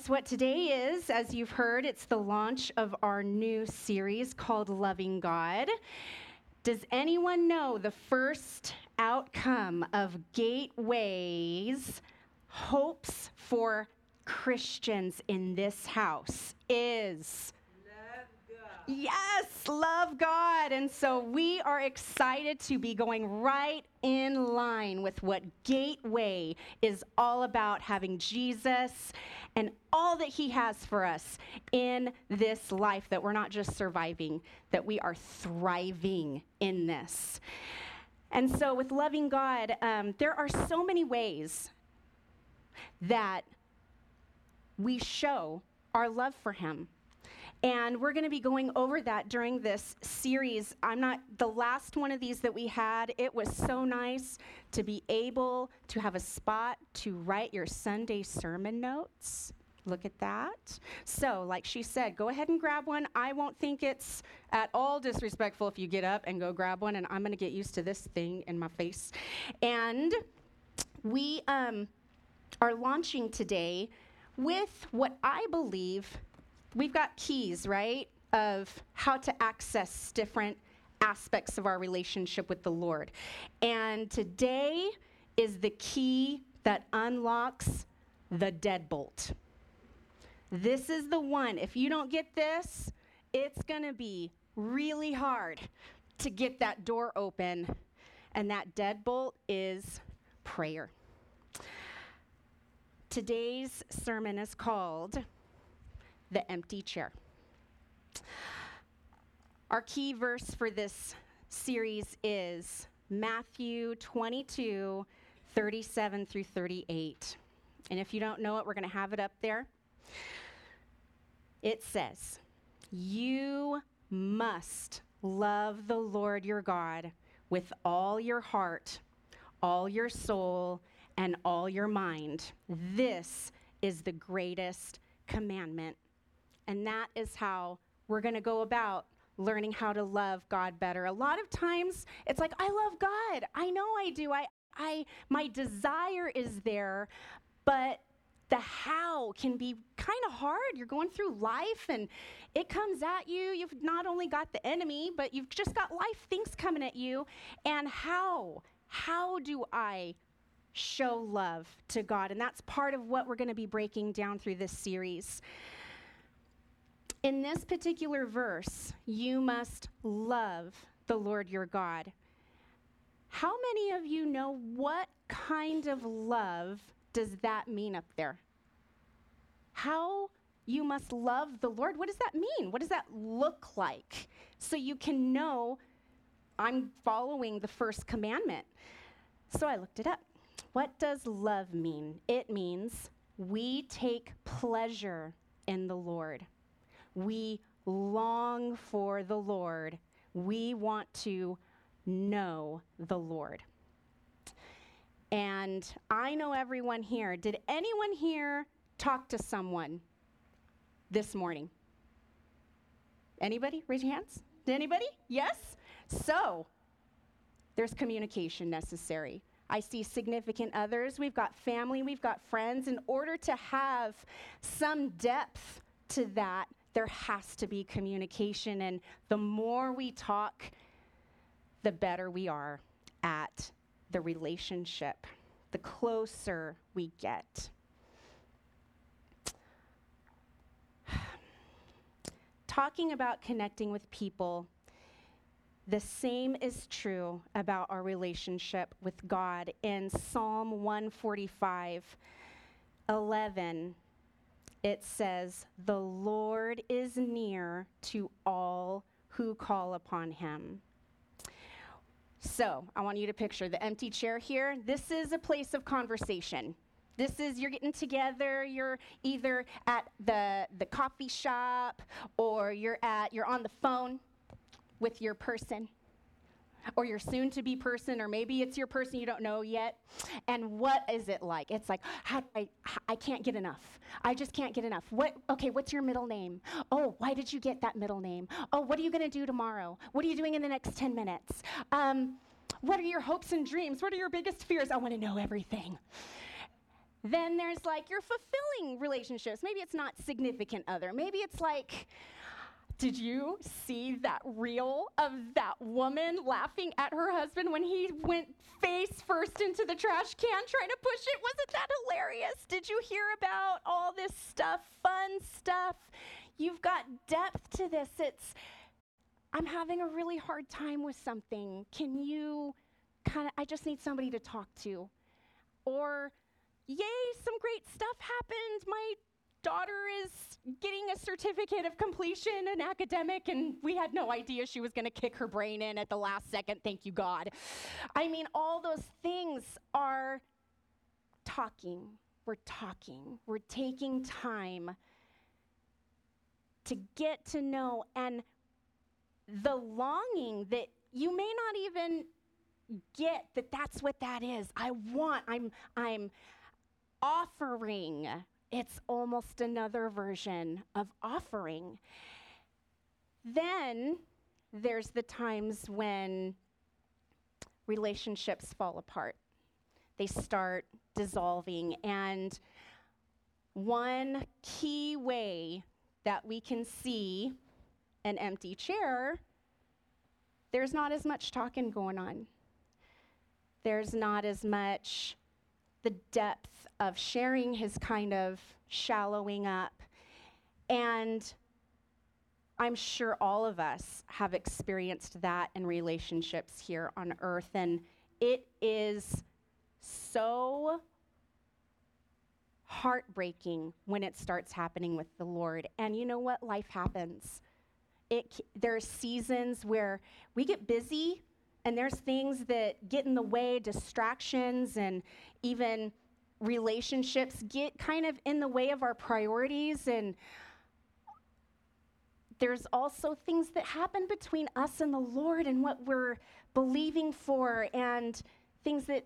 guess what today is? As you've heard, it's the launch of our new series called Loving God. Does anyone know the first outcome of Gateway's hopes for Christians in this house is? Love God. Yes, love God. And so we are excited to be going right in line with what Gateway is all about having Jesus and all that He has for us in this life, that we're not just surviving, that we are thriving in this. And so, with loving God, um, there are so many ways that we show our love for Him. And we're going to be going over that during this series. I'm not the last one of these that we had. It was so nice to be able to have a spot to write your Sunday sermon notes. Look at that. So, like she said, go ahead and grab one. I won't think it's at all disrespectful if you get up and go grab one, and I'm going to get used to this thing in my face. And we um, are launching today with what I believe we've got keys, right, of how to access different aspects of our relationship with the Lord. And today is the key that unlocks the deadbolt. This is the one. If you don't get this, it's going to be really hard to get that door open. And that deadbolt is prayer. Today's sermon is called the empty chair. Our key verse for this series is Matthew 22, 37 through 38. And if you don't know it, we're going to have it up there. It says, You must love the Lord your God with all your heart, all your soul, and all your mind. This is the greatest commandment. And that is how we're going to go about learning how to love God better. A lot of times it's like I love God. I know I do. I I my desire is there, but the how can be kind of hard. You're going through life and it comes at you. You've not only got the enemy, but you've just got life things coming at you. And how? How do I show love to God? And that's part of what we're going to be breaking down through this series. In this particular verse, you must love the Lord your God. How many of you know what kind of love does that mean up there? How you must love the Lord? What does that mean? What does that look like? So you can know I'm following the first commandment. So I looked it up. What does love mean? It means we take pleasure in the Lord. We long for the Lord. We want to know the Lord. And I know everyone here. Did anyone here talk to someone this morning? Anybody? Raise your hands. Did anybody? Yes? So, there's communication necessary. I see significant others. We've got family. We've got friends. In order to have some depth to that, there has to be communication. And the more we talk, the better we are at the relationship, the closer we get. Talking about connecting with people, the same is true about our relationship with God. In Psalm 145, 11, it says, The Lord is near to all who call upon him. So, I want you to picture the empty chair here. This is a place of conversation. This is you're getting together, you're either at the the coffee shop or you're at you're on the phone with your person or your soon to be person, or maybe it's your person you don't know yet. And what is it like? It's like, I, I can't get enough. I just can't get enough. What, okay, what's your middle name? Oh, why did you get that middle name? Oh, what are you going to do tomorrow? What are you doing in the next 10 minutes? Um, what are your hopes and dreams? What are your biggest fears? I want to know everything. Then there's like your fulfilling relationships. Maybe it's not significant other. Maybe it's like, did you see that reel of that woman laughing at her husband when he went face first into the trash can trying to push it? Wasn't that hilarious? Did you hear about all this stuff, fun stuff? You've got depth to this. It's, I'm having a really hard time with something. Can you kind of, I just need somebody to talk to. Or, yay, some great stuff happened. My daughter is getting a certificate of completion, an academic, and we had no idea she was going to kick her brain in at the last second. Thank you, God. I mean, all those things are talking. We're talking. We're taking time to get to know and the longing that you may not even get that that's what that is. I want, I'm, I'm offering. It's almost another version of offering. Then there's the times when relationships fall apart. They start dissolving. And one key way that we can see an empty chair, there's not as much talking going on there's not as much the depth of sharing his kind of shallowing up. And I'm sure all of us have experienced that in relationships here on earth. And it is so heartbreaking when it starts happening with the Lord. And you know what? Life happens. It, there are seasons where we get busy and there's things that get in the way, distractions and even relationships get kind of in the way of our priorities. And there's also things that happen between us and the Lord and what we're believing for, and things that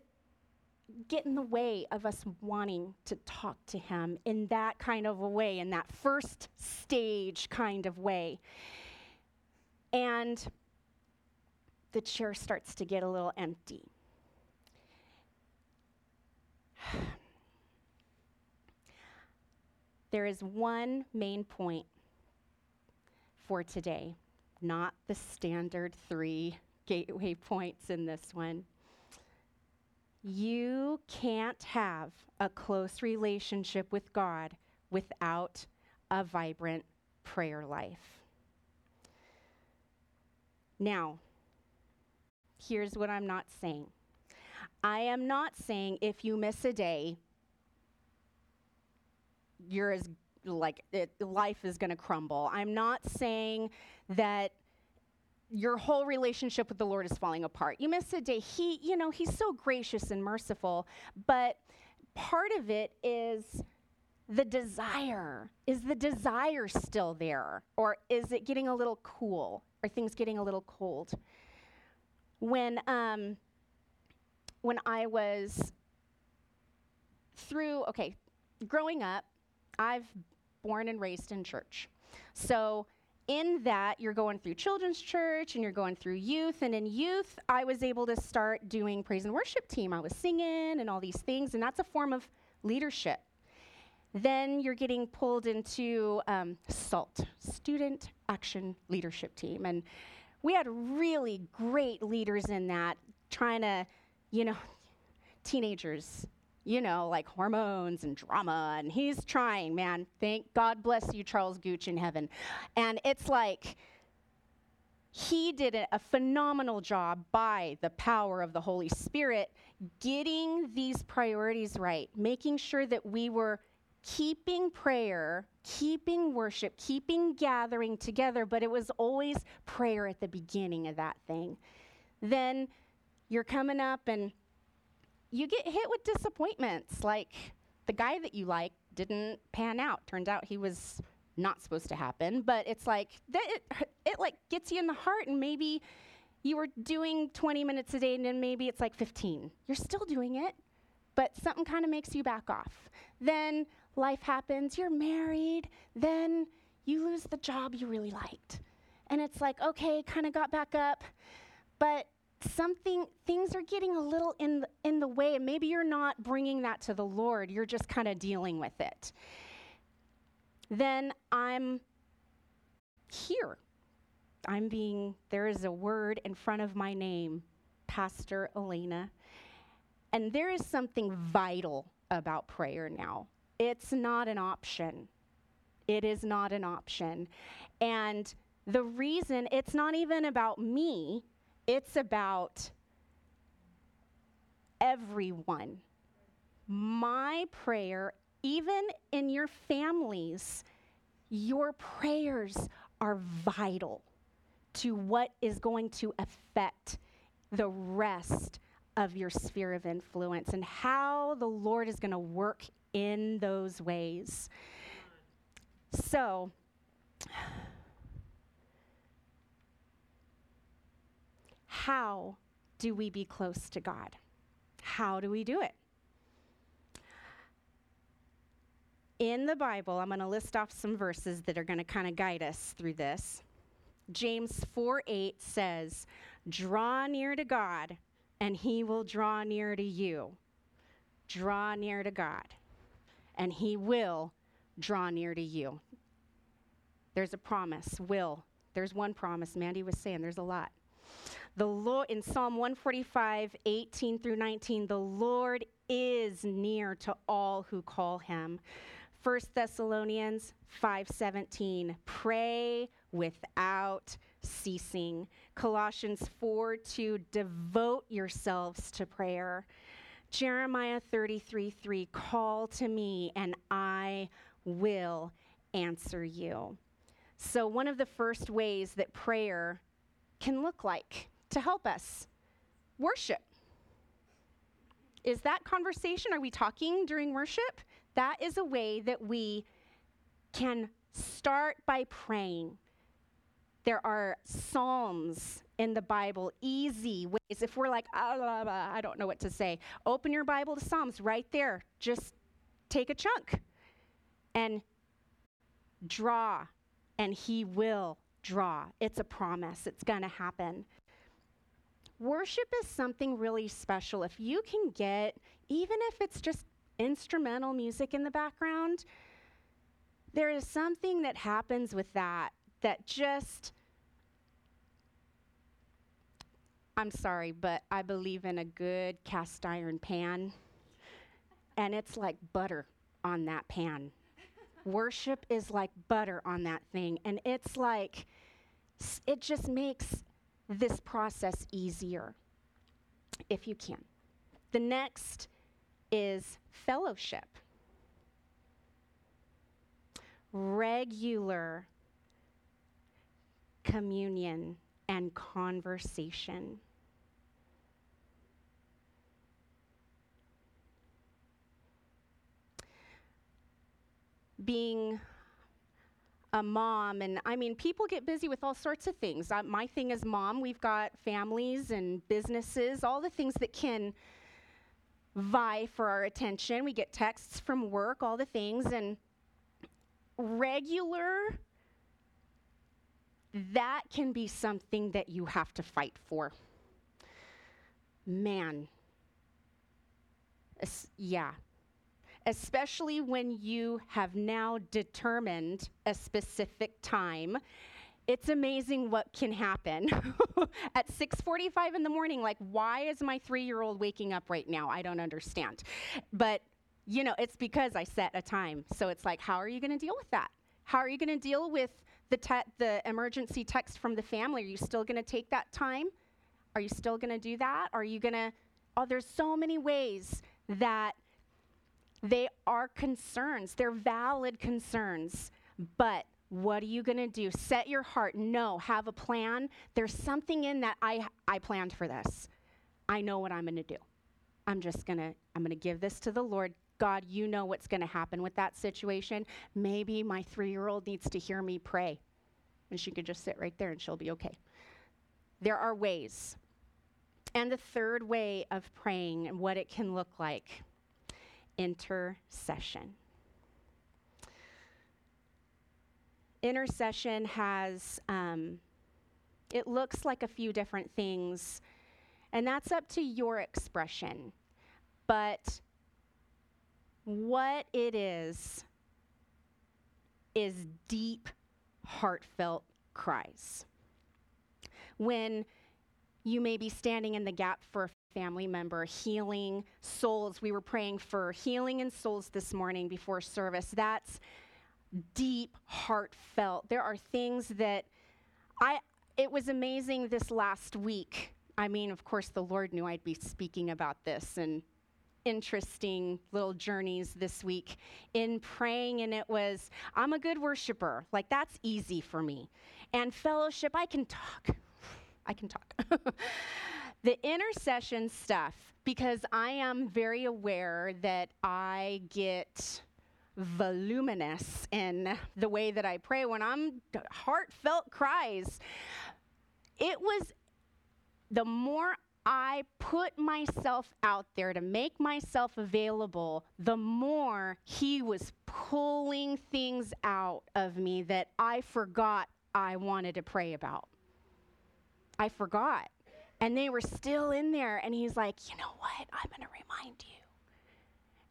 get in the way of us wanting to talk to Him in that kind of a way, in that first stage kind of way. And the chair starts to get a little empty. there is one main point for today, not the standard three gateway points in this one. You can't have a close relationship with God without a vibrant prayer life. Now, here's what I'm not saying I am not saying if you miss a day, you're as like it, life is going to crumble. I'm not saying that your whole relationship with the Lord is falling apart. You miss a day. He, you know, he's so gracious and merciful, but part of it is the desire. Is the desire still there? Or is it getting a little cool? Are things getting a little cold? When um, when I was through okay, growing up, I've born and raised in church. So in that you're going through children's church and you're going through youth and in youth I was able to start doing praise and worship team. I was singing and all these things and that's a form of leadership. Then you're getting pulled into um, SALT, Student Action Leadership Team. And we had really great leaders in that trying to, you know, teenagers, you know, like hormones and drama. And he's trying, man. Thank God bless you, Charles Gooch in heaven. And it's like, he did a, phenomenal job by the power of the Holy Spirit getting these priorities right, making sure that we were keeping prayer, keeping worship, keeping gathering together, but it was always prayer at the beginning of that thing. Then you're coming up and you get hit with disappointments. Like the guy that you like didn't pan out. Turns out he was not supposed to happen, but it's like it, it like gets you in the heart and maybe you were doing 20 minutes a day and then maybe it's like 15. You're still doing it, but something kind of makes you back off. Then life happens, you're married, then you lose the job you really liked. And it's like, okay, kind of got back up, but something things are getting a little in the, in the way. And maybe you're not bringing that to the lord you're just kind of dealing with it. Then i'm here. I'm being there is a word in front of my name pastor elena and there is something vital about prayer now it's not an option it is not an option and the reason it's not even about me it's about everyone. My prayer, even in your families, your prayers are vital to what is going to affect the rest of your sphere of influence and how the Lord is going to work in those ways. So, how do we be close to God? How do we do it? In the Bible, I'm going to list off some verses that are going to kind of guide us through this. James 4 8 says, Draw near to God, and he will draw near to you. Draw near to God, and he will draw near to you. There's a promise, will. There's one promise. Mandy was saying there's a lot. The Lord in Psalm 145, 18 through 19, the Lord is near to all who call him. 1 Thessalonians 5:17 pray without ceasing. Colossians 4 to devote yourselves to prayer. Jeremiah 33 3 call to me and I will answer you. So, one of the first ways that prayer can look like to help us. Worship. Is that conversation? Are we talking during worship? That is a way that we can start by praying. There are psalms in the Bible, easy ways. If we're like, ah, blah, blah, I don't know what to say, open your Bible to Psalms right there. Just take a chunk and draw, and He will draw. It's a promise, it's going to happen worship is something really special. If you can get, even if it's just instrumental music in the background, there is something that happens with that that just, I'm sorry, but I believe in a good cast iron pan, and it's like butter on that pan. Worship is like butter on that thing, and it's like, it just makes this process easier if you can. The next is fellowship. Regular communion and conversation. Being a mom, and I mean, people get busy with all sorts of things. Uh, my thing is mom, we've got families and businesses, all the things that can vie for our attention. We get texts from work, all the things, and regular, that can be something that you have to fight for. Man, yeah, especially when you have now determined a specific time. It's amazing what can happen. At 6:45 in the morning like why is my 3-year-old waking up right now? I don't understand. But you know it's because i set a time. So it's like how are you going to deal with that? How are you going to deal with the te- the emergency text from the family are you still going to take that time are you still going to do that are you going to oh there's so many ways that they are concerns, they're valid concerns. But what are you going to do? Set your heart. No, have a plan. There's something in that I I planned for this. I know what I'm going to do. I'm just going to I'm going to give this to the Lord. God, you know what's going to happen with that situation. Maybe my 3-year-old needs to hear me pray. And she could just sit right there and she'll be okay. There are ways. And the third way of praying and what it can look like intercession. Intercession has, um, it looks like a few different things. And that's up to your expression. But what it is, is deep, heartfelt cries. When you may be standing in the gap for a family member, healing souls. We were praying for healing in souls this morning before service. That's deep, heartfelt. There are things that I, it was amazing this last week. I mean, of course, the Lord knew I'd be speaking about this and interesting little journeys this week in praying, and it was, I'm a good worshiper. Like, that's easy for me. And fellowship, I can talk. I can talk. the intercession stuff, because I am very aware that I get voluminous in the way that I pray when I'm heartfelt cries. It was the more I put myself out there to make myself available, the more he was pulling things out of me that I forgot I wanted to pray about. I forgot. And they were still in there. And he's like, you know what? I'm going to remind you.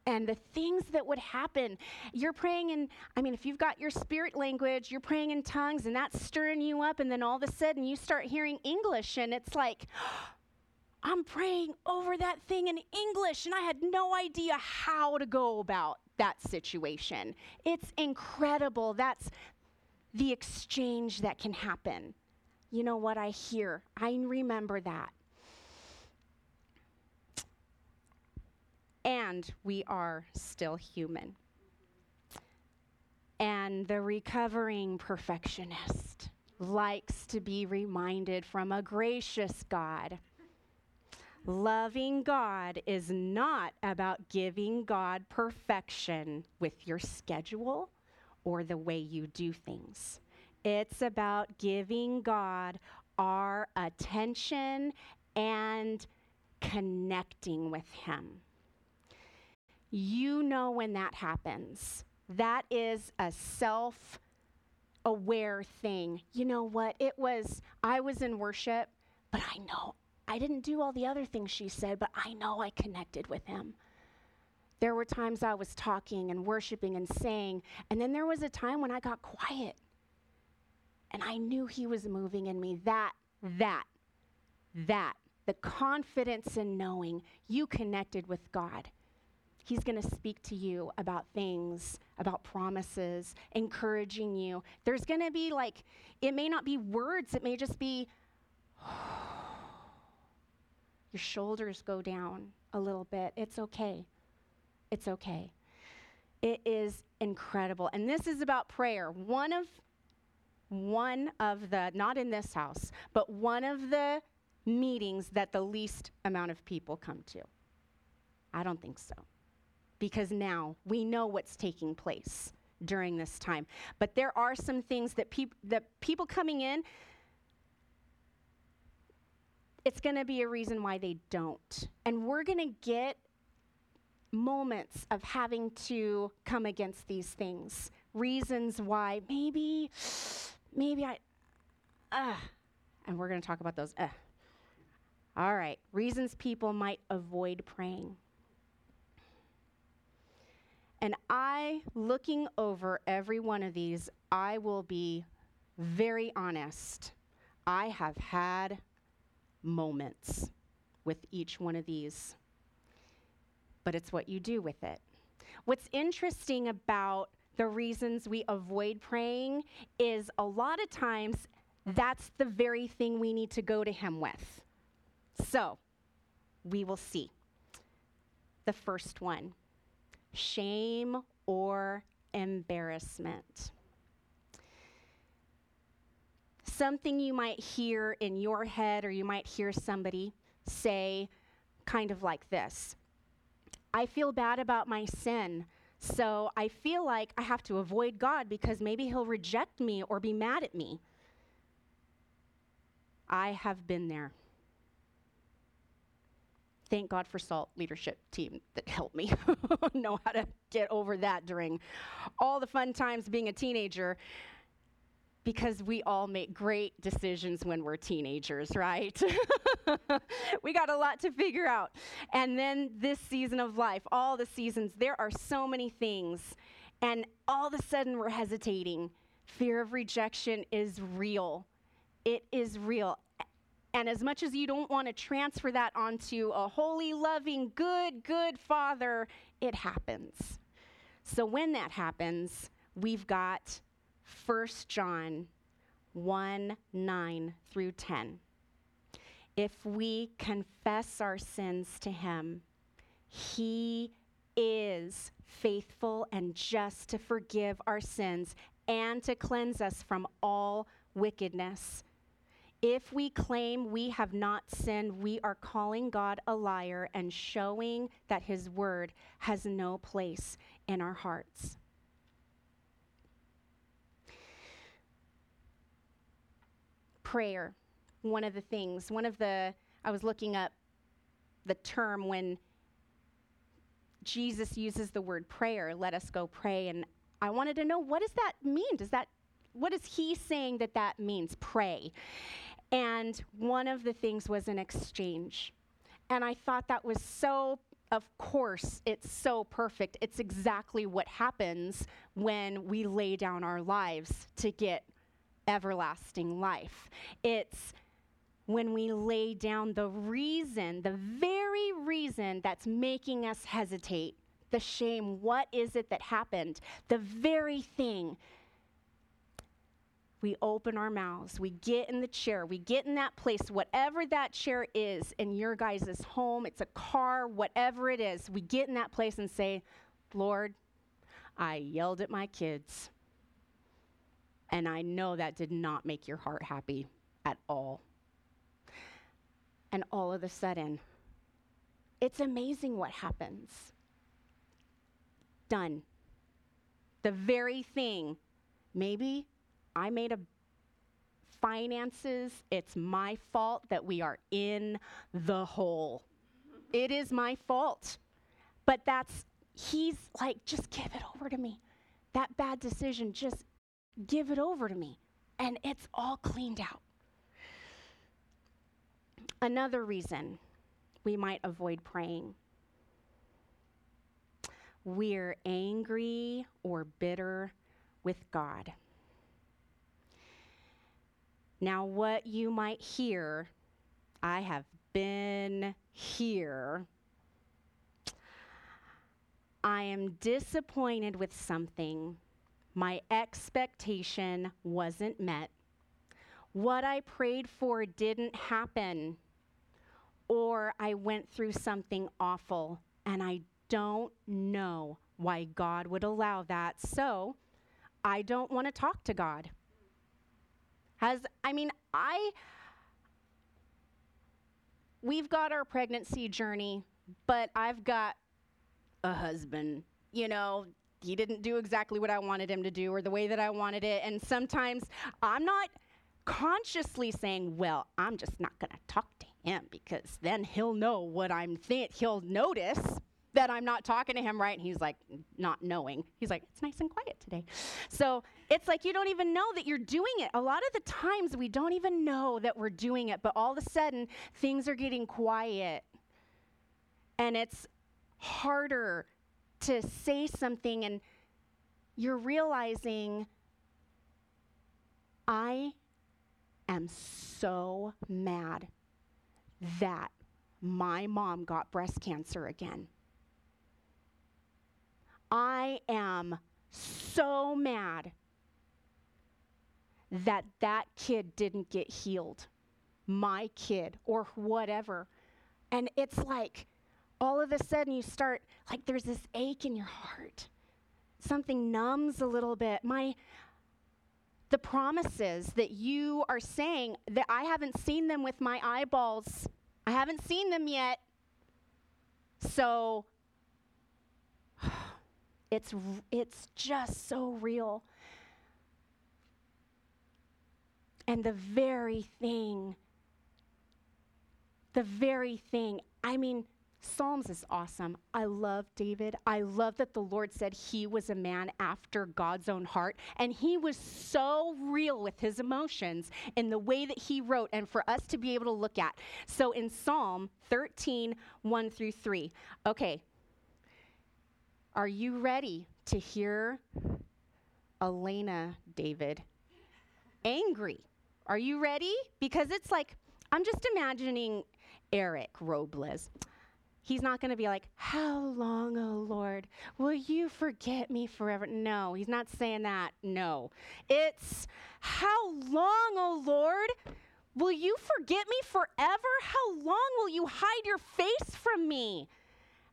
And the things that would happen, you're praying in, I mean, if you've got your spirit language, you're praying in tongues and that's stirring you up. And then all of a sudden you start hearing English and it's like, I'm praying over that thing in English, and I had no idea how to go about that situation. It's incredible. That's the exchange that can happen. You know what I hear? I remember that. And we are still human. And the recovering perfectionist likes to be reminded from a gracious God Loving God is not about giving God perfection with your schedule or the way you do things. It's about giving God our attention and connecting with Him. You know when that happens. That is a self aware thing. You know what? It was, I was in worship, but I know I didn't do all the other things she said, but I know I connected with him. There were times I was talking and worshiping and saying, and then there was a time when I got quiet. And I knew he was moving in me. That, that, that, the confidence in knowing you connected with God. He's going to speak to you about things, about promises, encouraging you. There's going to be like, it may not be words, it may just be, oh, your shoulders go down a little bit. It's okay. It's okay. It is incredible. And this is about prayer. One of one of the not in this house, but one of the meetings that the least amount of people come to. I don't think so. Because now we know what's taking place during this time. But there are some things that, peop- that people coming in, it's going to be a reason why they don't. And we're going to get moments of having to come against these things, reasons why maybe, maybe I, uh, and we're going to talk about those. Uh. All right, reasons people might avoid praying. And I, looking over every one of these, I will be very honest. I have had moments with each one of these. But it's what you do with it. What's interesting about the reasons we avoid praying is a lot of times that's the very thing we need to go to Him with. So, we will see. The first one shame or embarrassment something you might hear in your head, or you might hear somebody say, kind of like this I feel bad about my sin. So I feel like I have to avoid God because maybe He'll reject me or be mad at me. I have been there. Thank God for SALT leadership team that helped me know how to get over that during all the fun times being a teenager because we all make great decisions when we're teenagers, right? we got a lot to figure out. And then this season of life, all the seasons, there are so many things. And all of a sudden, we're hesitating. Fear of rejection is real. It is real. And as much as you don't want to transfer that onto a holy, loving, good, good father, it happens. So when that happens, we've got 1 John 1 9 through 10. If we confess our sins to him, he is faithful and just to forgive our sins and to cleanse us from all wickedness. If we claim we have not sinned, we are calling God a liar and showing that his word has no place in our hearts. Prayer, one of the things, one of the, I was looking up the term when Jesus uses the word prayer, let us go pray. And I wanted to know what does that mean? Does that, what is he saying that that means, pray? And one of the things was an exchange. And I thought that was so, of course, it's so perfect. It's exactly what happens when we lay down our lives to get everlasting life. It's when we lay down the reason, the very reason that's making us hesitate, the shame, what is it that happened? The very thing we open our mouths, we get in the chair, we get in that place, whatever that chair is in your guys' home, it's a car, whatever it is, we get in that place and say, Lord, I yelled at my kids. And I know that did not make your heart happy at all. And all of a sudden, it's amazing what happens. Done. The very thing, maybe I made a finances. It's my fault that we are in the hole. It is my fault. But that's, he's like, just give it over to me. That bad decision, just give it over to me. And it's all cleaned out. Another reason we might avoid praying we're angry or bitter with God. Now, what you might hear, I have been here. I am disappointed with something. My expectation wasn't met. What I prayed for didn't happen. Or I went through something awful and I don't know why God would allow that. So I don't want to talk to God. Has, I mean, I, we've got our pregnancy journey, but I've got a husband, you know, he didn't do exactly what I wanted him to do or the way that I wanted it. And sometimes I'm not consciously saying, well, I'm just not going to talk to him because then he'll know what I'm thinking. He'll notice that I'm not talking to him right. And he's like, not knowing. He's like, it's nice and quiet today. So it's like you don't even know that you're doing it. A lot of the times we don't even know that we're doing it, but all of a sudden things are getting quiet. And it's harder to say something, and you're realizing, I am so mad that my mom got breast cancer again. I am so mad that that kid didn't get healed, my kid, or whatever. And it's like all of a sudden you start, like, there's this ache in your heart. Something numbs a little bit. My, the promises that you are saying that I haven't seen them with my eyeballs. I haven't seen them yet. So it's, it's just so real. And the very thing, the very thing, I mean, Psalms is awesome. I love David. I love that the Lord said he was a man after God's own heart. And he was so real with his emotions in the way that he wrote, and for us to be able to look at. So in Psalm 13, 1 through 3. Okay. Are you ready to hear Elena, David, angry? Are you ready? Because it's like, I'm just imagining Eric Robles He's not going to be like, How long, O oh Lord, will you forget me forever? No, he's not saying that. No. It's, How long, O oh Lord, will you forget me forever? How long will you hide your face from me?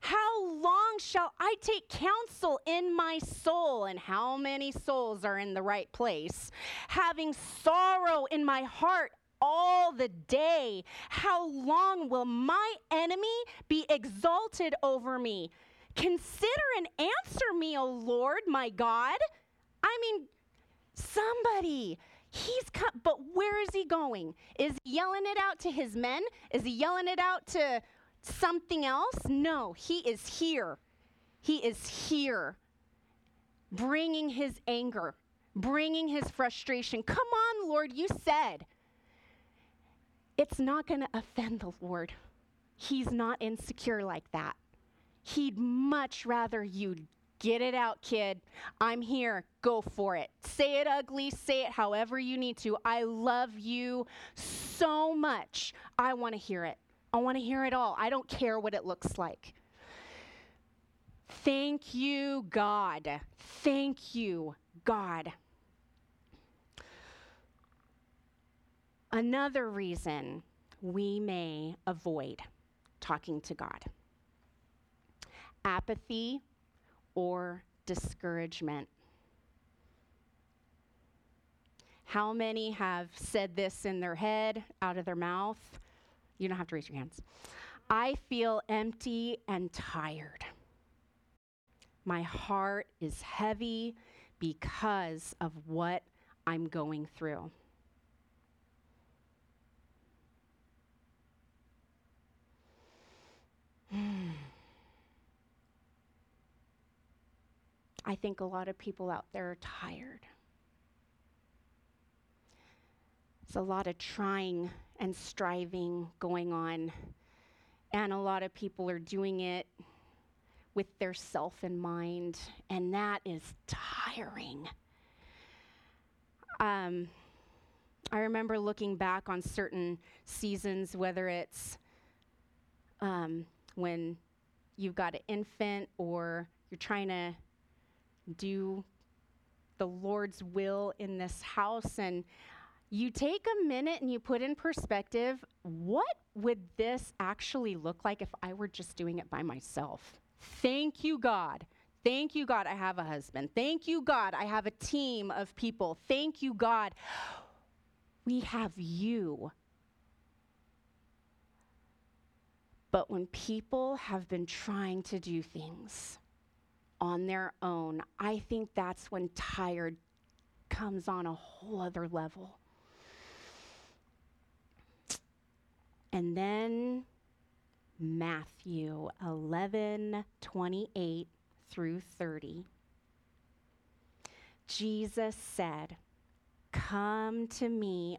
How long shall I take counsel in my soul? And how many souls are in the right place? Having sorrow in my heart all the day. How long will my enemy be exalted over me? Consider and answer me, O Lord, my God. I mean, somebody. He's cut, but where is he going? Is he yelling it out to his men? Is he yelling it out to something else? No, he is here. He is here, bringing his anger, bringing his frustration. Come on, Lord, you said it's not going to offend the Lord. He's not insecure like that. He'd much rather you get it out, kid. I'm here. Go for it. Say it ugly, say it however you need to. I love you so much. I want to hear it. I want to hear it all. I don't care what it looks like. Thank you, God. Thank you, God. Another reason we may avoid talking to God apathy or discouragement. How many have said this in their head, out of their mouth? You don't have to raise your hands. I feel empty and tired. My heart is heavy because of what I'm going through. I think a lot of people out there are tired. It's a lot of trying and striving going on. And a lot of people are doing it with their self in mind, and that is tiring. Um, I remember looking back on certain seasons, whether it's um, when you've got an infant or you're trying to do the Lord's will in this house and you take a minute and you put in perspective what would this actually look like if I were just doing it by myself? Thank you, God. Thank you, God, I have a husband. Thank you, God, I have a team of people. Thank you, God. We have you But when people have been trying to do things on their own, I think that's when tired comes on a whole other level. And then Matthew 11 28 through 30. Jesus said, Come to me,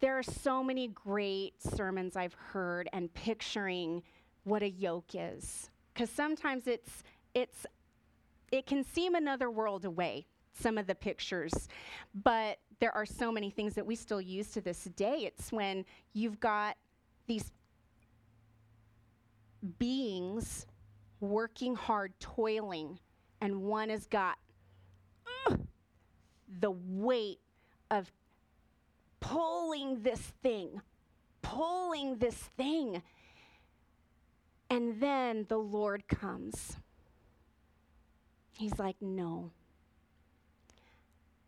There are so many great sermons I've heard and picturing what a yoke is. Because sometimes it's, it's, it can seem another world away, some of the pictures. But there are so many things that we still use to this day. It's when you've got these beings working hard, toiling, and one has got uh, the weight of pulling this thing, pulling this thing. And then the Lord comes. He's like, No.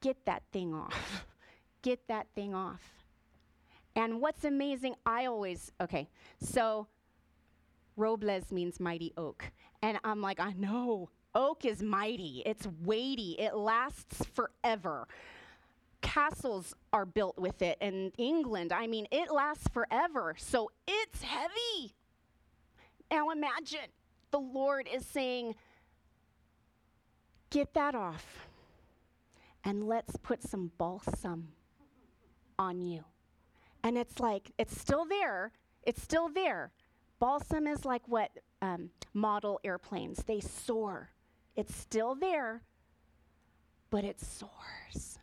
Get that thing off. Get that thing off. And what's amazing, I always, okay, so Robles means mighty oak. And I'm like, I know. Oak is mighty, it's weighty, it lasts forever. Castles are built with it in England. I mean, it lasts forever. So it's heavy. Now imagine the Lord is saying, Get that off and let's put some balsam on you. And it's like, it's still there. It's still there. Balsam is like what um, model airplanes, they soar. It's still there, but it soars.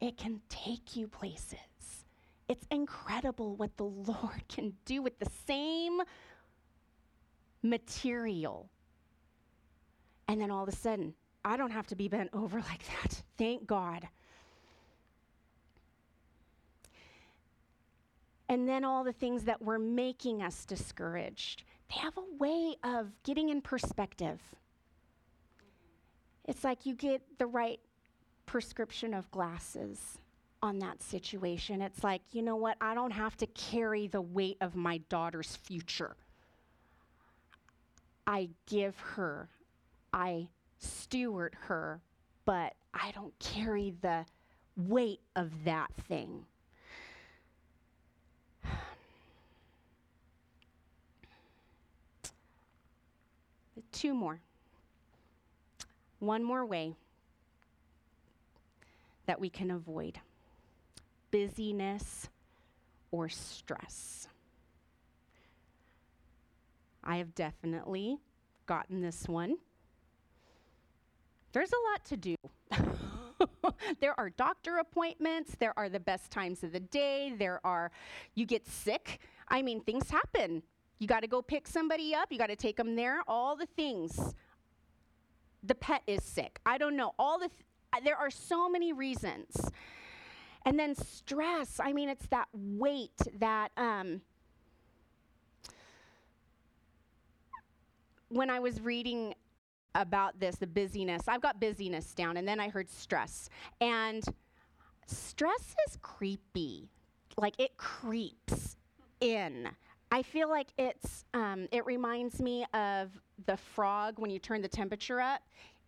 It can take you places. It's incredible what the Lord can do with the same material. And then all of a sudden, I don't have to be bent over like that. Thank God. And then all the things that were making us discouraged, they have a way of getting in perspective. It's like you get the right prescription of glasses on that situation. It's like, you know what? I don't have to carry the weight of my daughter's future. I give her, I steward her, but I don't carry the weight of that thing. Two more. One more way that we can avoid busyness or stress. I have definitely gotten this one. There's a lot to do. there are doctor appointments, there are the best times of the day, there are, you get sick. I mean, things happen. You got to go pick somebody up, you got to take them there, all the things. The pet is sick. I don't know. All the th- there are so many reasons. And then stress, I mean, it's that weight that um, when I was reading about this, the busyness, I've got busyness down, and then I heard stress. And stress is creepy, like it creeps in. I feel like it's, um, it reminds me of the frog when you turn the temperature up.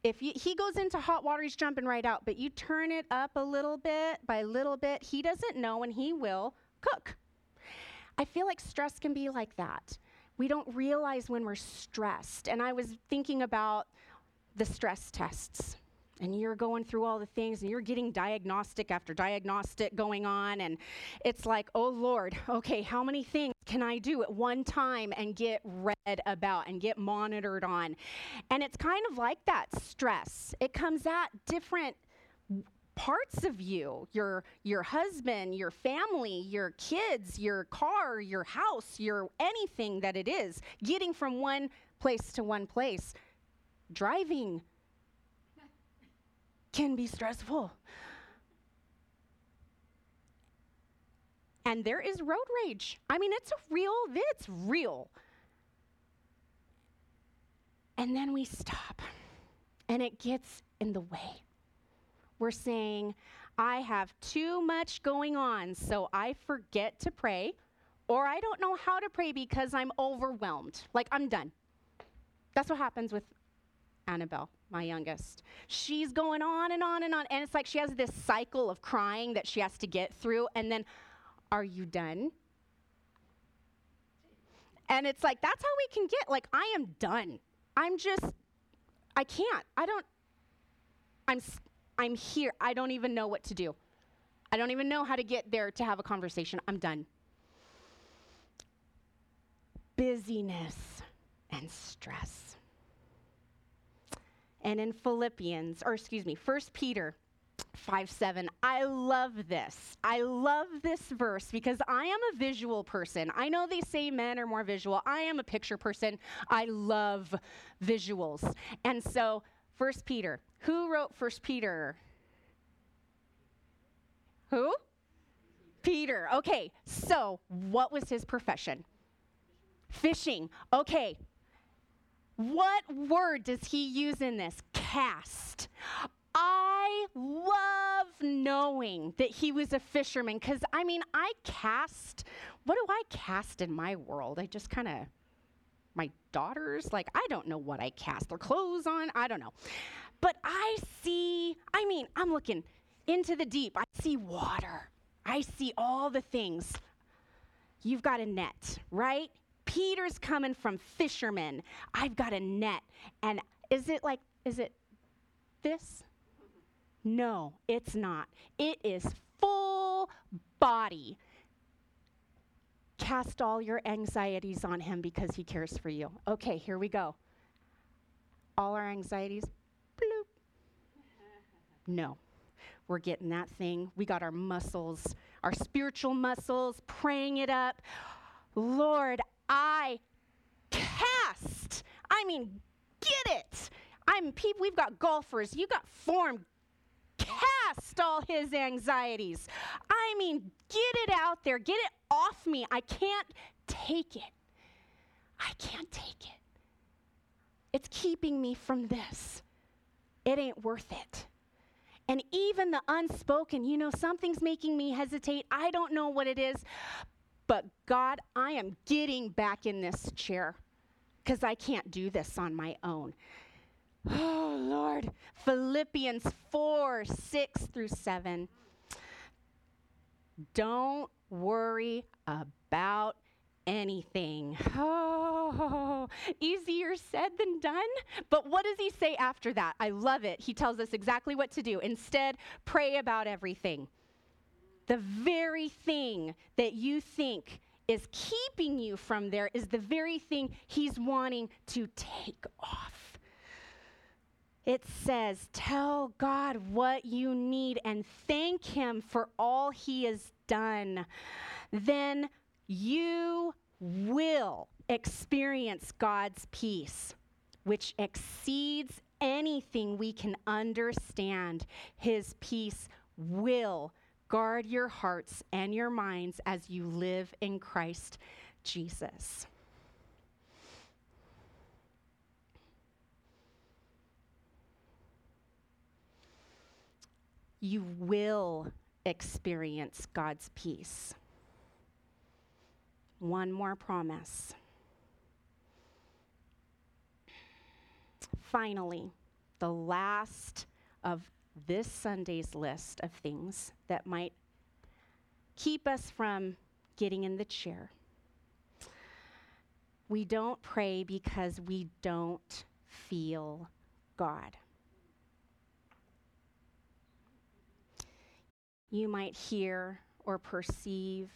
If you, he goes into hot water, he's jumping right out, but you turn it up a little bit by little bit, he doesn't know and he will cook. I feel like stress can be like that we don't realize when we're stressed. And I was thinking about the stress tests. And you're going through all the things and you're getting diagnostic after diagnostic going on. And it's like, oh Lord, okay, how many things can I do at one time and get read about and get monitored on? And it's kind of like that stress. It comes at different parts of you your your husband your family your kids your car your house your anything that it is getting from one place to one place driving can be stressful and there is road rage i mean it's real it's real and then we stop and it gets in the way we're saying, I have too much going on, so I forget to pray, or I don't know how to pray because I'm overwhelmed. Like, I'm done. That's what happens with Annabelle, my youngest. She's going on and on and on, and it's like she has this cycle of crying that she has to get through, and then, are you done? And it's like, that's how we can get, like, I am done. I'm just, I can't. I don't, I'm, I'm here. I don't even know what to do. I don't even know how to get there to have a conversation. I'm done. Busyness and stress. And in Philippians, or excuse me, 1 Peter 5 7. I love this. I love this verse because I am a visual person. I know they say men are more visual. I am a picture person. I love visuals. And so, First Peter who wrote First Peter? Who? Peter. Okay, so what was his profession? Fishing. Okay. What word does he use in this? Cast. I love knowing that he was a fisherman because, I mean, I cast. What do I cast in my world? I just kind of, my daughters, like, I don't know what I cast. Their clothes on, I don't know. But I see, I mean, I'm looking into the deep. I see water. I see all the things. You've got a net, right? Peter's coming from fishermen. I've got a net. And is it like, is it this? No, it's not. It is full body. Cast all your anxieties on him because he cares for you. Okay, here we go. All our anxieties, bloop. No, we're getting that thing. We got our muscles, our spiritual muscles, praying it up. Lord, I cast. I mean, get it. I'm people. We've got golfers. You got form cast all his anxieties. I mean, get it out there, get it off me. I can't take it. I can't take it. It's keeping me from this. It ain't worth it. And even the unspoken, you know, something's making me hesitate. I don't know what it is. But God, I am getting back in this chair because I can't do this on my own. Oh, Lord. Philippians 4 6 through 7. Don't worry about anything. Oh, easier said than done. But what does he say after that? I love it. He tells us exactly what to do. Instead, pray about everything. The very thing that you think is keeping you from there is the very thing he's wanting to take off. It says, Tell God what you need and thank Him for all He has done. Then you will experience God's peace, which exceeds anything we can understand. His peace will guard your hearts and your minds as you live in Christ Jesus. you will experience God's peace. One more promise. Finally, the last of this Sunday's list of things that might keep us from getting in the chair. We don't pray because we don't feel God. you might hear or perceive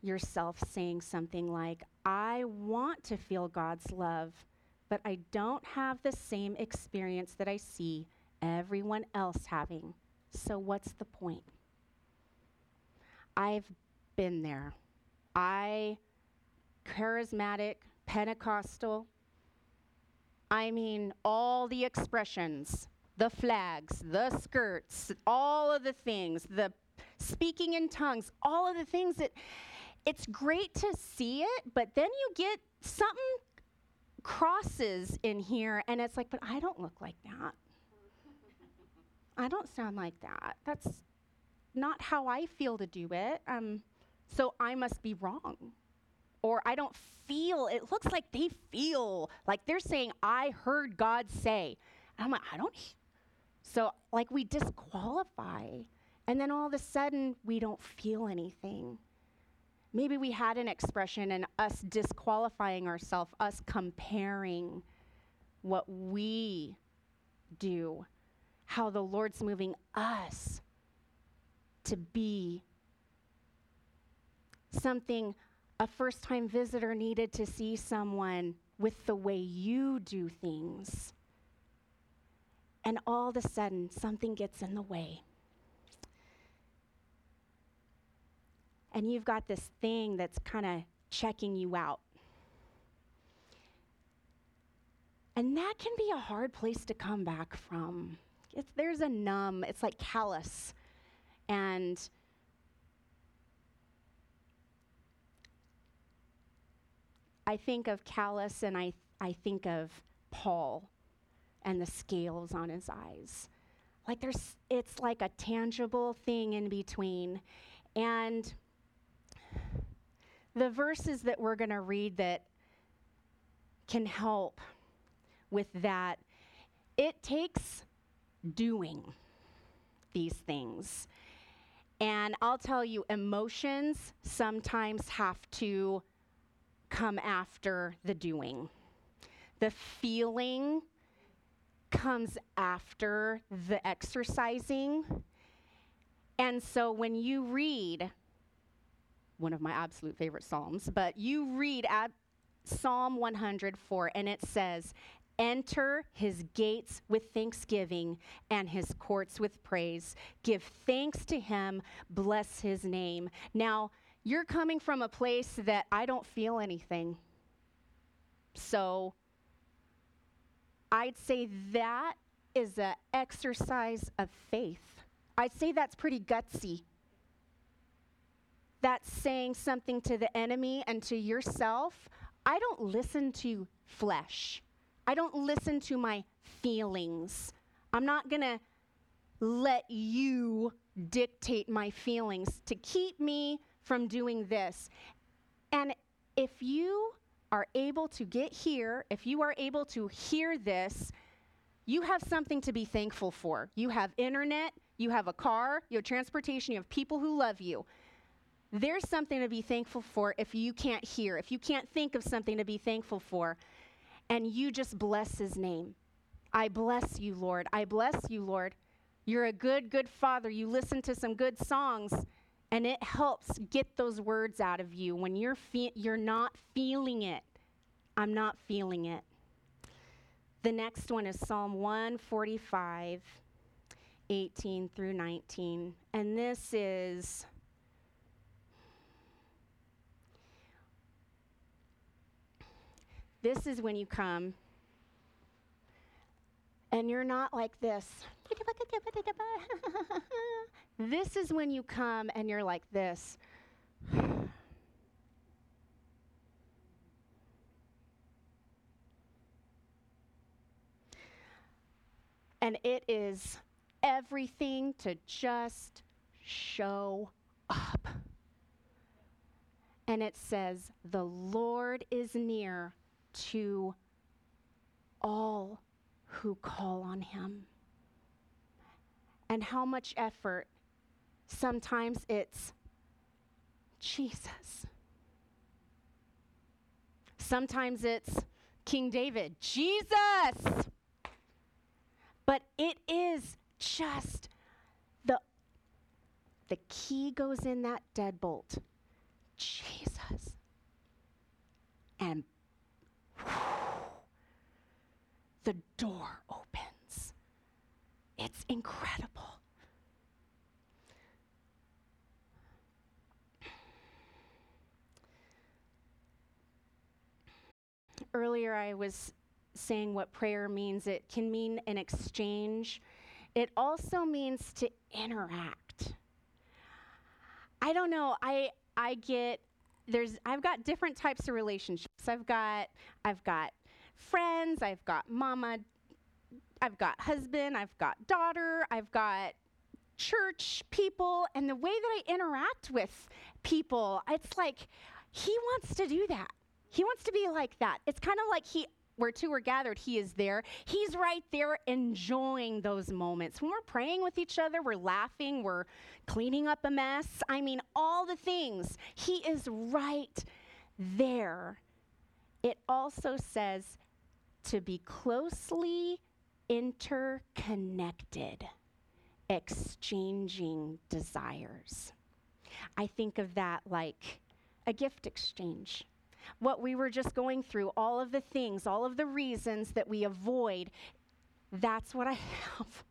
yourself saying something like, I want to feel God's love, but I don't have the same experience that I see everyone else having. So, what's the point? I've been there. I, charismatic, Pentecostal, I mean, all the expressions the flags, the skirts, all of the things, the speaking in tongues, all of the things that it's great to see it, but then you get something crosses in here and it's like, but I don't look like that. I don't sound like that. That's not how I feel to do it. Um, so I must be wrong. Or I don't feel, it looks like they feel like they're saying, I heard God say. And I'm like, I don't so, like, we disqualify, and then all of a sudden, we don't feel anything. Maybe we had an expression and us disqualifying ourselves, us comparing what we do, how the Lord's moving us to be something a first time visitor needed to see someone with the way you do things and all of a sudden something gets in the way. And you've got this thing that's kind of checking you out. And that can be a hard place to come back from it's, there's a numb, it's like callous. And I think of callous and I, I think of Paul and the scales on his eyes. Like there's, it's like a tangible thing in between. And the verses that we're going to read that can help with that, it takes doing these things. And I'll tell you, emotions sometimes have to come after the doing. The feeling comes after the exercising. And so when you read one of my absolute favorite Psalms, but you read at Psalm 104 and it says, Enter his gates with thanksgiving and his courts with praise. Give thanks to him, bless his name. Now, you're coming from a place that I don't feel anything. So, I'd say that is an exercise of faith. I'd say that's pretty gutsy. That's saying something to the enemy and to yourself. I don't listen to flesh. I don't listen to my feelings. I'm not going to let you dictate my feelings to keep me from doing this. And if you are able to get here, if you are able to hear this, you have something to be thankful for. You have internet, you have a car, you have transportation, you have people who love you. There's something to be thankful for if you can't hear, if you can't think of something to be thankful for and you just bless his name. I bless you, Lord. I bless you, Lord. You're a good, good father. You listen to some good songs, and it helps get those words out of you when you're, fe- you're not feeling it. I'm not feeling it. The next one is Psalm 145, 18 through 19. And this is This is when you come and you're not like this. this is when you come and you're like this. And it is everything to just show up. And it says, The Lord is near to all who call on him. And how much effort? Sometimes it's Jesus. Sometimes it's King David, Jesus. But it is just the the key goes in that deadbolt. Jesus. And the door opens. It's incredible. Earlier, I was saying what prayer means. It can mean an exchange, it also means to interact. I don't know. I, I get there's I've got different types of relationships. I've got I've got friends, I've got mama, I've got husband, I've got daughter, I've got church people and the way that I interact with people, it's like he wants to do that. He wants to be like that. It's kind of like he where two are gathered, he is there. He's right there enjoying those moments. When we're praying with each other, we're laughing, we're cleaning up a mess. I mean, all the things. He is right there. It also says to be closely interconnected, exchanging desires. I think of that like a gift exchange what we were just going through, all of the things, all of the reasons that we avoid, that's what I have.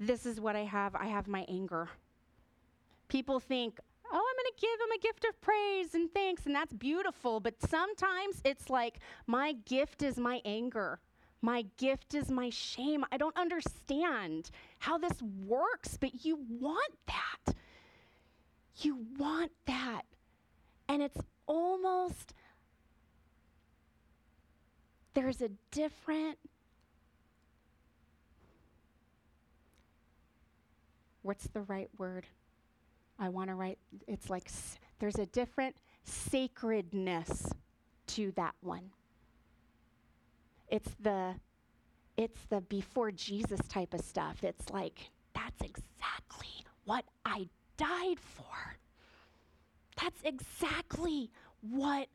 This is what I have. I have my anger. People think, oh, I'm going to give him a gift of praise and thanks, and that's beautiful. But sometimes it's like, my gift is my anger. My gift is my shame. I don't understand how this works, but you want that. You want that. And it's almost there's a different what's the right word? I want to write, it's like s- there's a different sacredness to that one. It's the it's the before Jesus type of stuff. It's like that's exactly what I died for. That's exactly what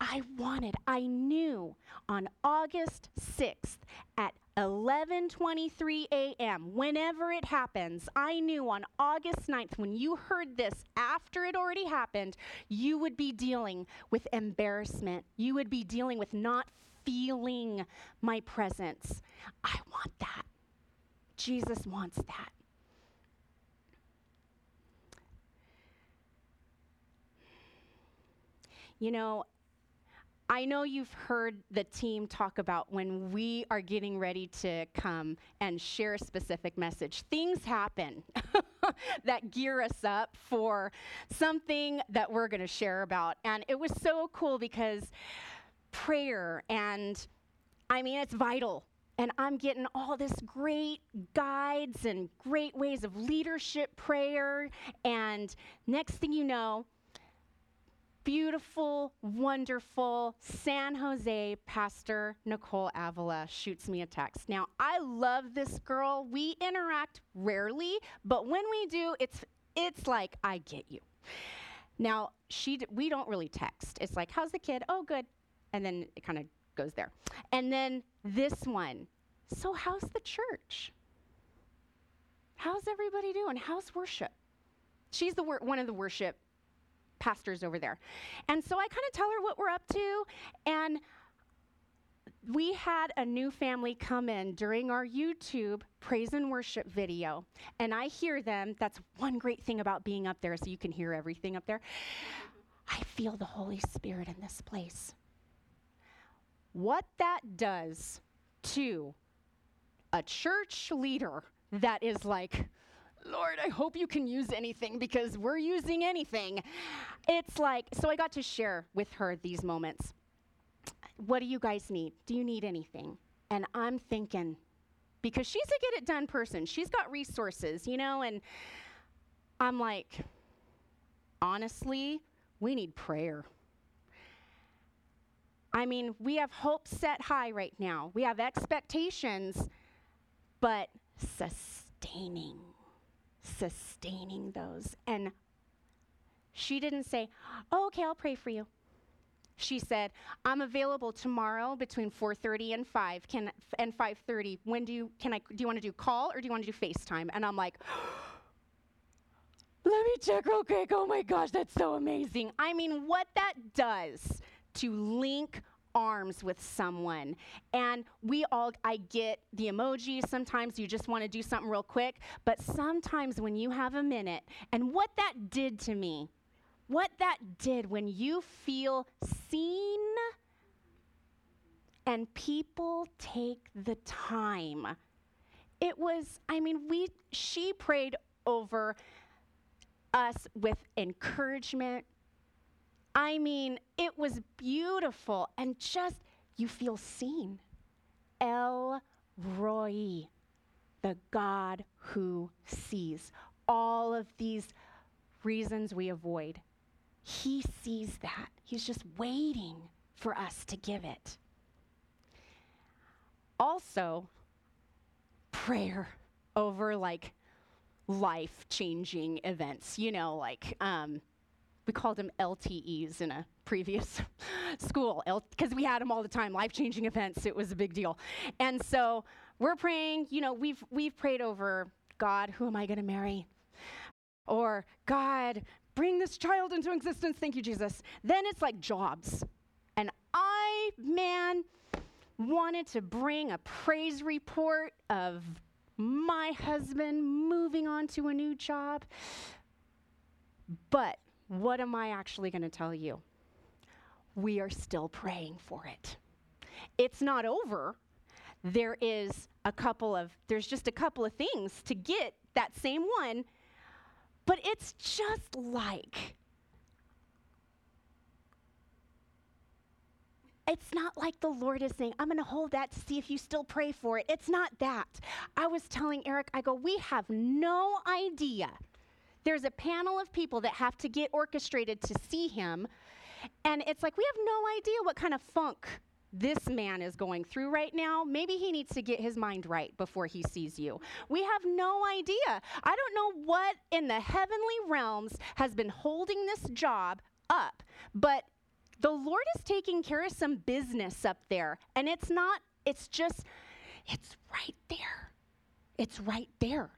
I wanted. I knew on August 6th at 11:23 a.m. whenever it happens, I knew on August 9th when you heard this after it already happened, you would be dealing with embarrassment. You would be dealing with not feeling my presence. I want that. Jesus wants that. You know, I know you've heard the team talk about when we are getting ready to come and share a specific message. Things happen that gear us up for something that we're going to share about. And it was so cool because prayer and I mean, it's vital. And I'm getting all this great guides and great ways of leadership prayer. And next thing you know, beautiful, wonderful San Jose pastor Nicole Avila shoots me a text. Now, I love this girl. We interact rarely, but when we do, it's it's like I get you. Now, she d- we don't really text. It's like, "How's the kid?" "Oh, good." And then it kind of goes there. And then this one. "So, how's the church?" "How's everybody doing? How's worship?" She's the wor- one of the worship pastors over there. And so I kind of tell her what we're up to. And we had a new family come in during our YouTube praise and worship video. And I hear them. That's one great thing about being up there, so you can hear everything up there. I feel the Holy Spirit in this place. What that does to a church leader that is like, Lord, I hope you can use anything because we're using anything. It's like, so I got to share with her these moments. What do you guys need? Do you need anything? And I'm thinking, because she's a get it done person, she's got resources, you know, and I'm like, honestly, we need prayer. I mean, we have hope set high right now, we have expectations, but sustaining sustaining those. And she didn't say, oh, okay, I'll pray for you. She said, I'm available tomorrow between 4:30 and 5 can and 5:30. When do you can I do you want to do call or do you want to do FaceTime? And I'm like, let me check real quick. Oh my gosh, that's so amazing. I mean, what that does to link arms with someone. And we all, I get the emoji. Sometimes you just want to do something real quick. But sometimes when you have a minute, and what that did to me, what that did when you feel seen and people take the time. It was, I mean, we, she prayed over us with encouragement, I mean, it was beautiful and just, you feel seen. El Roi, the God who sees all of these reasons we avoid. He sees that. He's just waiting for us to give it. Also, prayer over like life changing events, you know, like, um, we called them LTEs in a previous school because we had them all the time, life-changing events. It was a big deal, and so we're praying. You know, we've we've prayed over God. Who am I going to marry? Or God, bring this child into existence. Thank you, Jesus. Then it's like jobs, and I man wanted to bring a praise report of my husband moving on to a new job, but what am I actually going to tell you? We are still praying for it. It's not over. There is a couple of, there's just a couple of things to get that same one, but it's just like. It's not like the Lord is saying, I'm going to hold that to see if you still pray for it. It's not that. I was telling Eric, I go, we have no idea. There's a panel of people that have to get orchestrated to see him. And it's like, we have no idea what kind of funk this man is going through right now. Maybe he needs to get his mind right before he sees you. We have no idea. I don't know what in the heavenly realms has been holding this job up, but the Lord is taking care of some business up there. And it's not, it's just, it's right there. It's right there.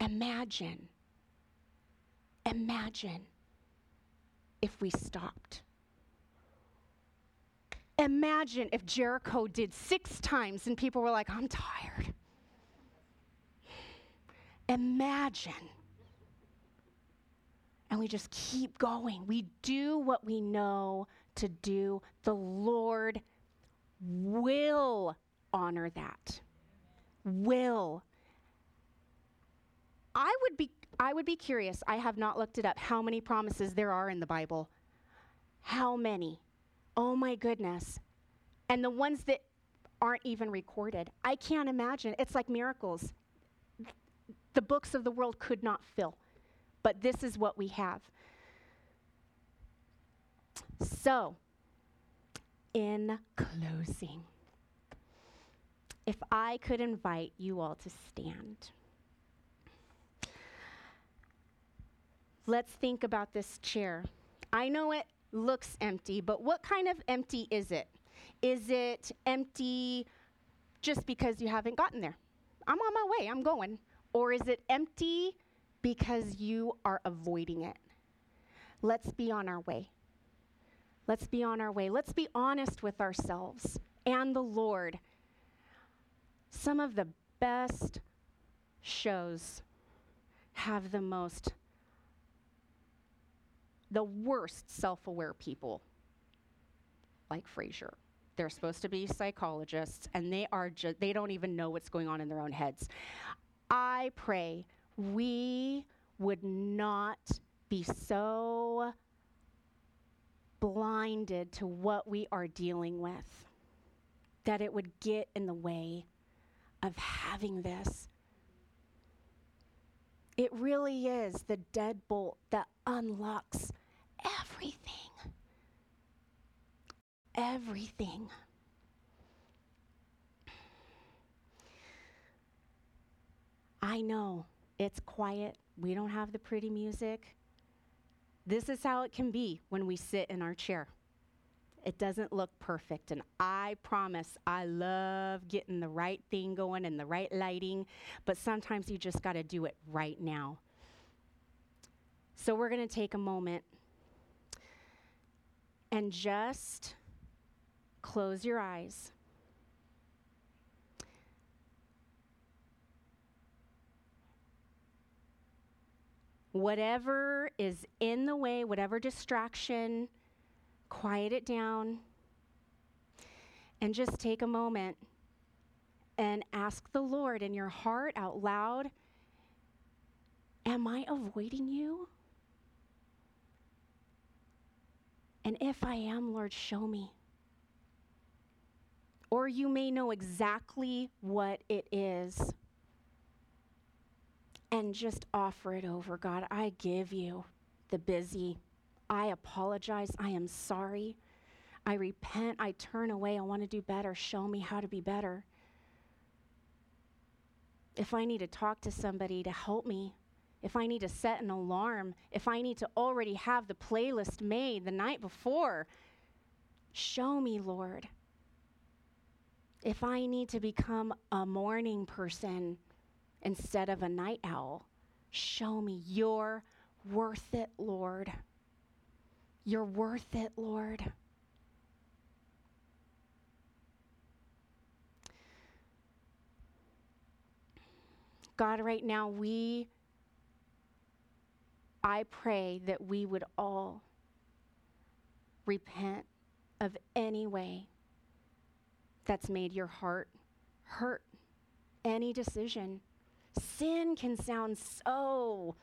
Imagine, imagine if we stopped. Imagine if Jericho did six times and people were like, I'm tired. Imagine and we just keep going. We do what we know to do. The Lord will honor that. Will. I would be I would be curious. I have not looked it up how many promises there are in the Bible. How many? Oh my goodness. And the ones that aren't even recorded. I can't imagine. It's like miracles. The books of the world could not fill but this is what we have. So, in closing, if I could invite you all to stand. Let's think about this chair. I know it looks empty, but what kind of empty is it? Is it empty just because you haven't gotten there? I'm on my way, I'm going. Or is it empty because you are avoiding it. Let's be on our way. Let's be on our way. Let's be honest with ourselves and the Lord. Some of the best shows have the most, the worst self aware people, like Frasier. They're supposed to be psychologists, and they are just, they don't even know what's going on in their own heads. I pray we would not be so blinded to what we are dealing with that it would get in the way of having this. It really is the deadbolt that unlocks everything. Everything. I know it's quiet. We don't have the pretty music. This is how it can be when we sit in our chair. It doesn't look perfect. And I promise I love getting the right thing going and the right lighting, but sometimes you just got to do it right now. So we're going to take a moment and just close your eyes. whatever is in the way, whatever distraction, quiet it down and just take a moment and ask the Lord in your heart out loud Am I avoiding you? And if I am, Lord, show me. Or you may know exactly what it is and just offer it over. God, I give you the busy. I apologize. I am sorry. I repent. I turn away. I want to do better. Show me how to be better. If I need to talk to somebody to help me, if I need to set an alarm, if I need to already have the playlist made the night before, show me, Lord. If I need to become a morning person, instead of a night owl. Show me you're worth it, Lord. You're worth it, Lord. God, right now, we, I pray that we would all repent of any way that's made your heart hurt, any decision sin can sound so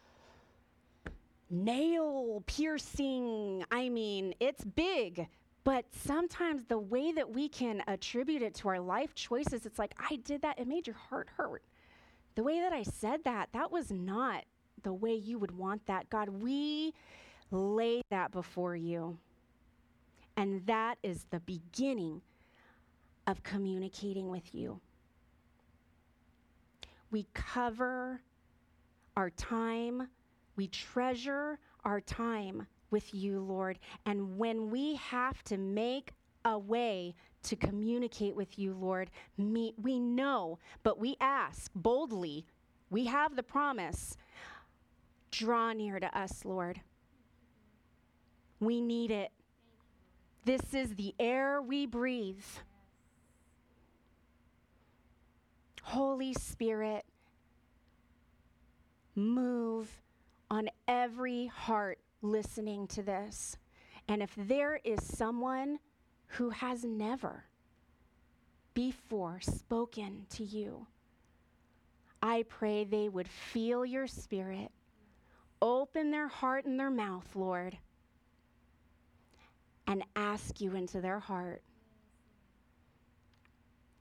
nail piercing. I mean, it's big, But sometimes the way that we can attribute it to our life choices, it's like, I did that, it made your heart hurt. The way that I said that, that was not the way you would want that. God, we lay that before you. And that is the beginning of communicating with you. We cover our time, we treasure our time with you, Lord. And when we have to make a way to communicate with you, Lord, we know, but we ask boldly. We have the promise. Draw near to us, Lord. We need it. This is the air we breathe. Holy Spirit, move on every heart listening to this. And if there is someone who has never before spoken to you, I pray they would feel your spirit, open their heart and their mouth, Lord, and ask you into their heart.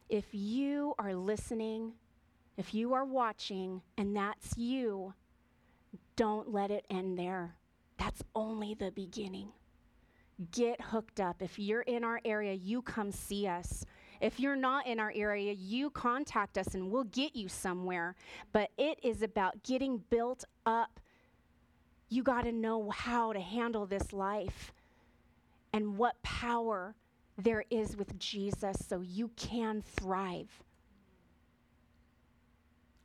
If you are listening, if you are watching, and that's you, don't let it end there. That's only the beginning. Get hooked up. If you're in our area, you come see us. If you're not in our area, you contact us and we'll get you somewhere. But it is about getting built up. You got to know how to handle this life and what power there is with Jesus so you can thrive.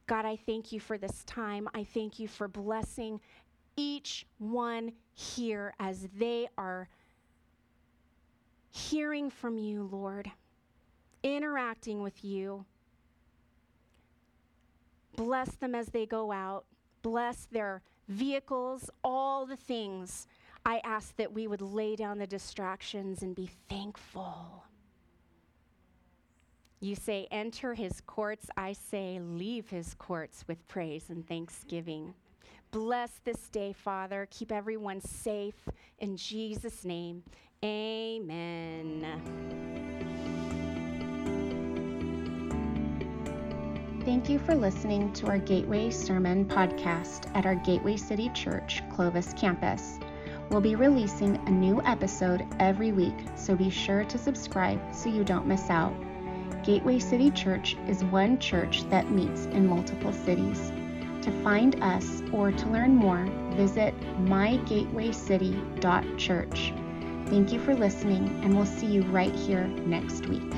God, I thank you for this time. I thank you for blessing each one here as they are hearing from you, Lord, interacting with you. Bless them as they go out. Bless their vehicles, all the things. I ask that we would lay down the distractions and be thankful. You say, enter his courts. I say, leave his courts with praise and thanksgiving. Bless this day, Father. Keep everyone safe. In Jesus' name, amen. Thank you for listening to our Gateway Sermon podcast at our Gateway City Church Clovis campus. We'll be releasing a new episode every week, so be sure to subscribe so you don't miss out. Gateway City Church is one church that meets in multiple cities. To find us or to learn more, visit mygatewaycity.church. Thank you for listening, and we'll see you right here next week.